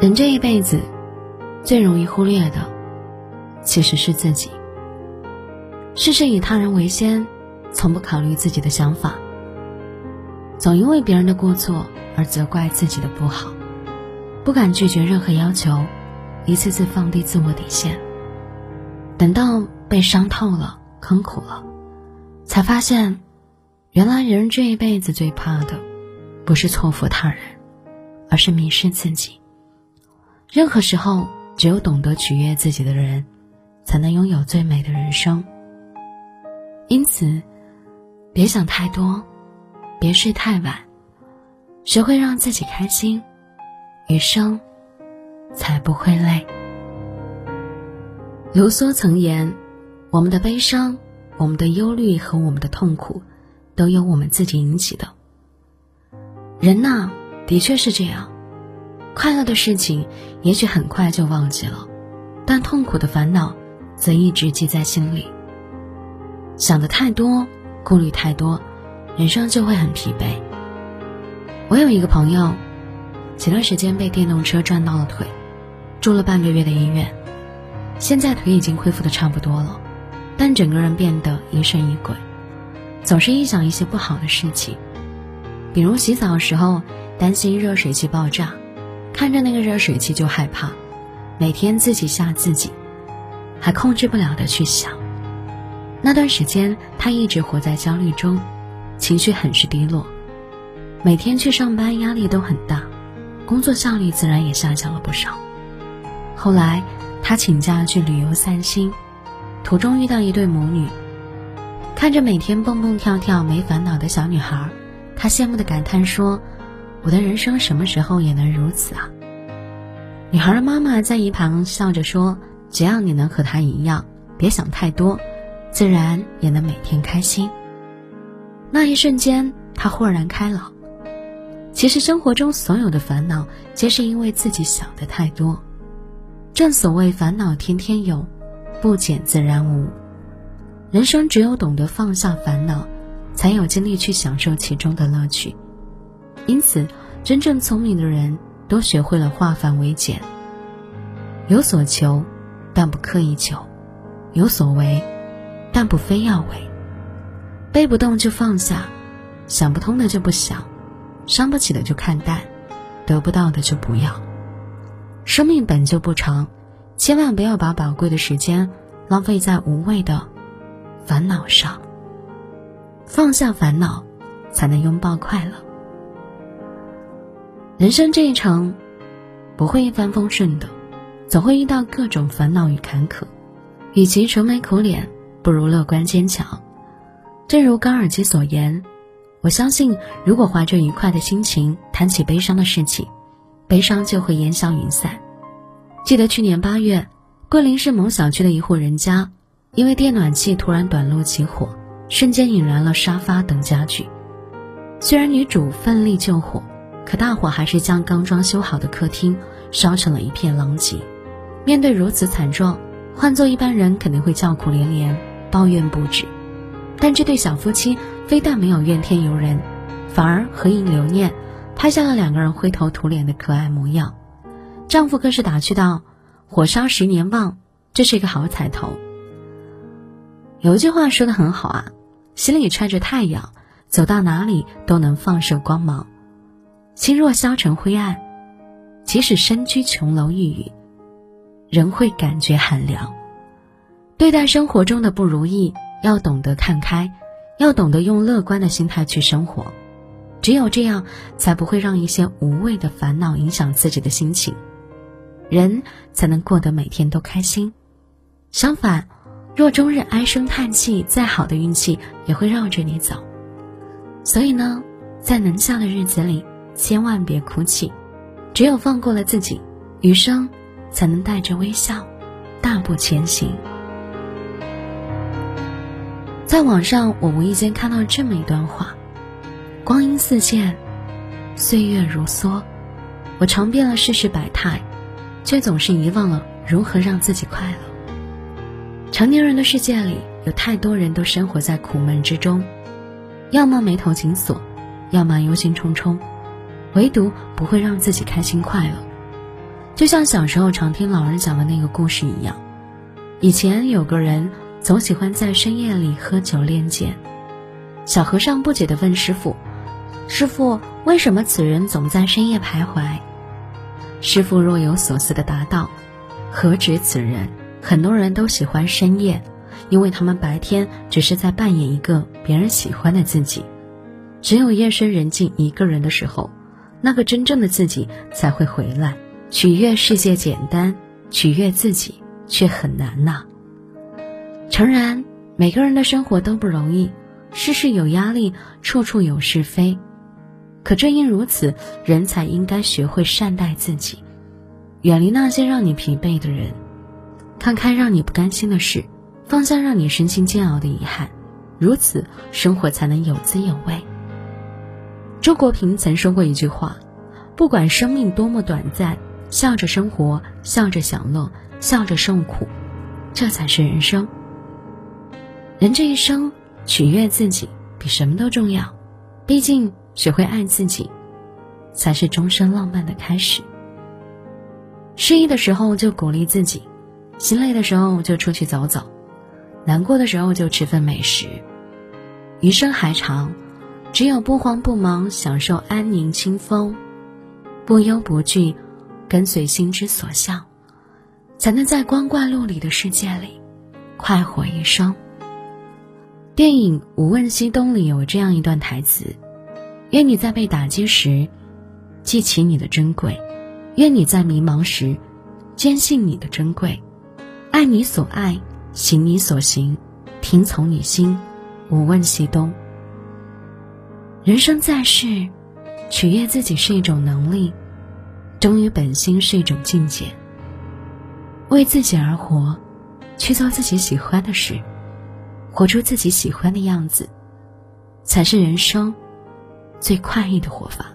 人这一辈子，最容易忽略的，其实是自己。事事以他人为先，从不考虑自己的想法，总因为别人的过错而责怪自己的不好，不敢拒绝任何要求，一次次放低自我底线。等到被伤透了、坑苦了，才发现，原来人这一辈子最怕的，不是错付他人，而是迷失自己。任何时候，只有懂得取悦自己的人，才能拥有最美的人生。因此，别想太多，别睡太晚，学会让自己开心，余生才不会累。卢梭曾言：“我们的悲伤、我们的忧虑和我们的痛苦，都由我们自己引起的。”人呐，的确是这样，快乐的事情也许很快就忘记了，但痛苦的烦恼则一直记在心里。想的太多，顾虑太多，人生就会很疲惫。我有一个朋友，前段时间被电动车撞到了腿，住了半个月的医院，现在腿已经恢复的差不多了，但整个人变得疑神疑鬼，总是一想一些不好的事情，比如洗澡的时候担心热水器爆炸，看着那个热水器就害怕，每天自己吓自己，还控制不了的去想。那段时间，他一直活在焦虑中，情绪很是低落，每天去上班压力都很大，工作效率自然也下降了不少。后来，他请假去旅游散心，途中遇到一对母女，看着每天蹦蹦跳跳没烦恼的小女孩，他羡慕的感叹说：“我的人生什么时候也能如此啊？”女孩的妈妈在一旁笑着说：“只要你能和她一样，别想太多。”自然也能每天开心。那一瞬间，他豁然开朗。其实生活中所有的烦恼，皆是因为自己想的太多。正所谓烦恼天天有，不减自然无。人生只有懂得放下烦恼，才有精力去享受其中的乐趣。因此，真正聪明的人都学会了化繁为简。有所求，但不刻意求；有所为。但不非要为，背不动就放下，想不通的就不想，伤不起的就看淡，得不到的就不要。生命本就不长，千万不要把宝贵的时间浪费在无谓的烦恼上。放下烦恼，才能拥抱快乐。人生这一程，不会一帆风顺的，总会遇到各种烦恼与坎坷，与其愁眉苦脸。不如乐观坚强。正如高尔基所言，我相信，如果怀着愉快的心情谈起悲伤的事情，悲伤就会烟消云散。记得去年八月，桂林市某小区的一户人家，因为电暖气突然短路起火，瞬间引燃了沙发等家具。虽然女主奋力救火，可大火还是将刚装修好的客厅烧成了一片狼藉。面对如此惨状，换做一般人肯定会叫苦连连。抱怨不止，但这对小夫妻非但没有怨天尤人，反而合影留念，拍下了两个人灰头土脸的可爱模样。丈夫更是打趣道：“火烧十年旺，这是一个好彩头。”有一句话说的很好啊，心里揣着太阳，走到哪里都能放射光芒；心若消成灰暗，即使身居琼楼玉宇，仍会感觉寒凉。对待生活中的不如意，要懂得看开，要懂得用乐观的心态去生活。只有这样，才不会让一些无谓的烦恼影响自己的心情，人才能过得每天都开心。相反，若终日唉声叹气，再好的运气也会绕着你走。所以呢，在能笑的日子里，千万别哭泣。只有放过了自己，余生才能带着微笑，大步前行。在网上，我无意间看到这么一段话：光阴似箭，岁月如梭，我尝遍了世事百态，却总是遗忘了如何让自己快乐。成年人的世界里，有太多人都生活在苦闷之中，要么眉头紧锁，要么忧心忡忡，唯独不会让自己开心快乐。就像小时候常听老人讲的那个故事一样，以前有个人总喜欢在深夜里喝酒练剑。小和尚不解地问师傅：“师傅，为什么此人总在深夜徘徊？”师傅若有所思地答道：“何止此人，很多人都喜欢深夜，因为他们白天只是在扮演一个别人喜欢的自己，只有夜深人静一个人的时候，那个真正的自己才会回来。”取悦世界简单，取悦自己却很难呐。诚然，每个人的生活都不容易，事事有压力，处处有是非。可正因如此，人才应该学会善待自己，远离那些让你疲惫的人，看开让你不甘心的事，放下让你身心煎熬的遗憾，如此生活才能有滋有味。周国平曾说过一句话：“不管生命多么短暂。”笑着生活，笑着享乐，笑着受苦，这才是人生。人这一生，取悦自己比什么都重要。毕竟，学会爱自己，才是终身浪漫的开始。失意的时候就鼓励自己，心累的时候就出去走走，难过的时候就吃份美食。余生还长，只有不慌不忙，享受安宁清风，不忧不惧。跟随心之所向，才能在光怪陆离的世界里快活一生。电影《无问西东》里有这样一段台词：“愿你在被打击时记起你的珍贵，愿你在迷茫时坚信你的珍贵，爱你所爱，行你所行，听从你心，无问西东。”人生在世，取悦自己是一种能力。忠于本心是一种境界。为自己而活，去做自己喜欢的事，活出自己喜欢的样子，才是人生最快意的活法。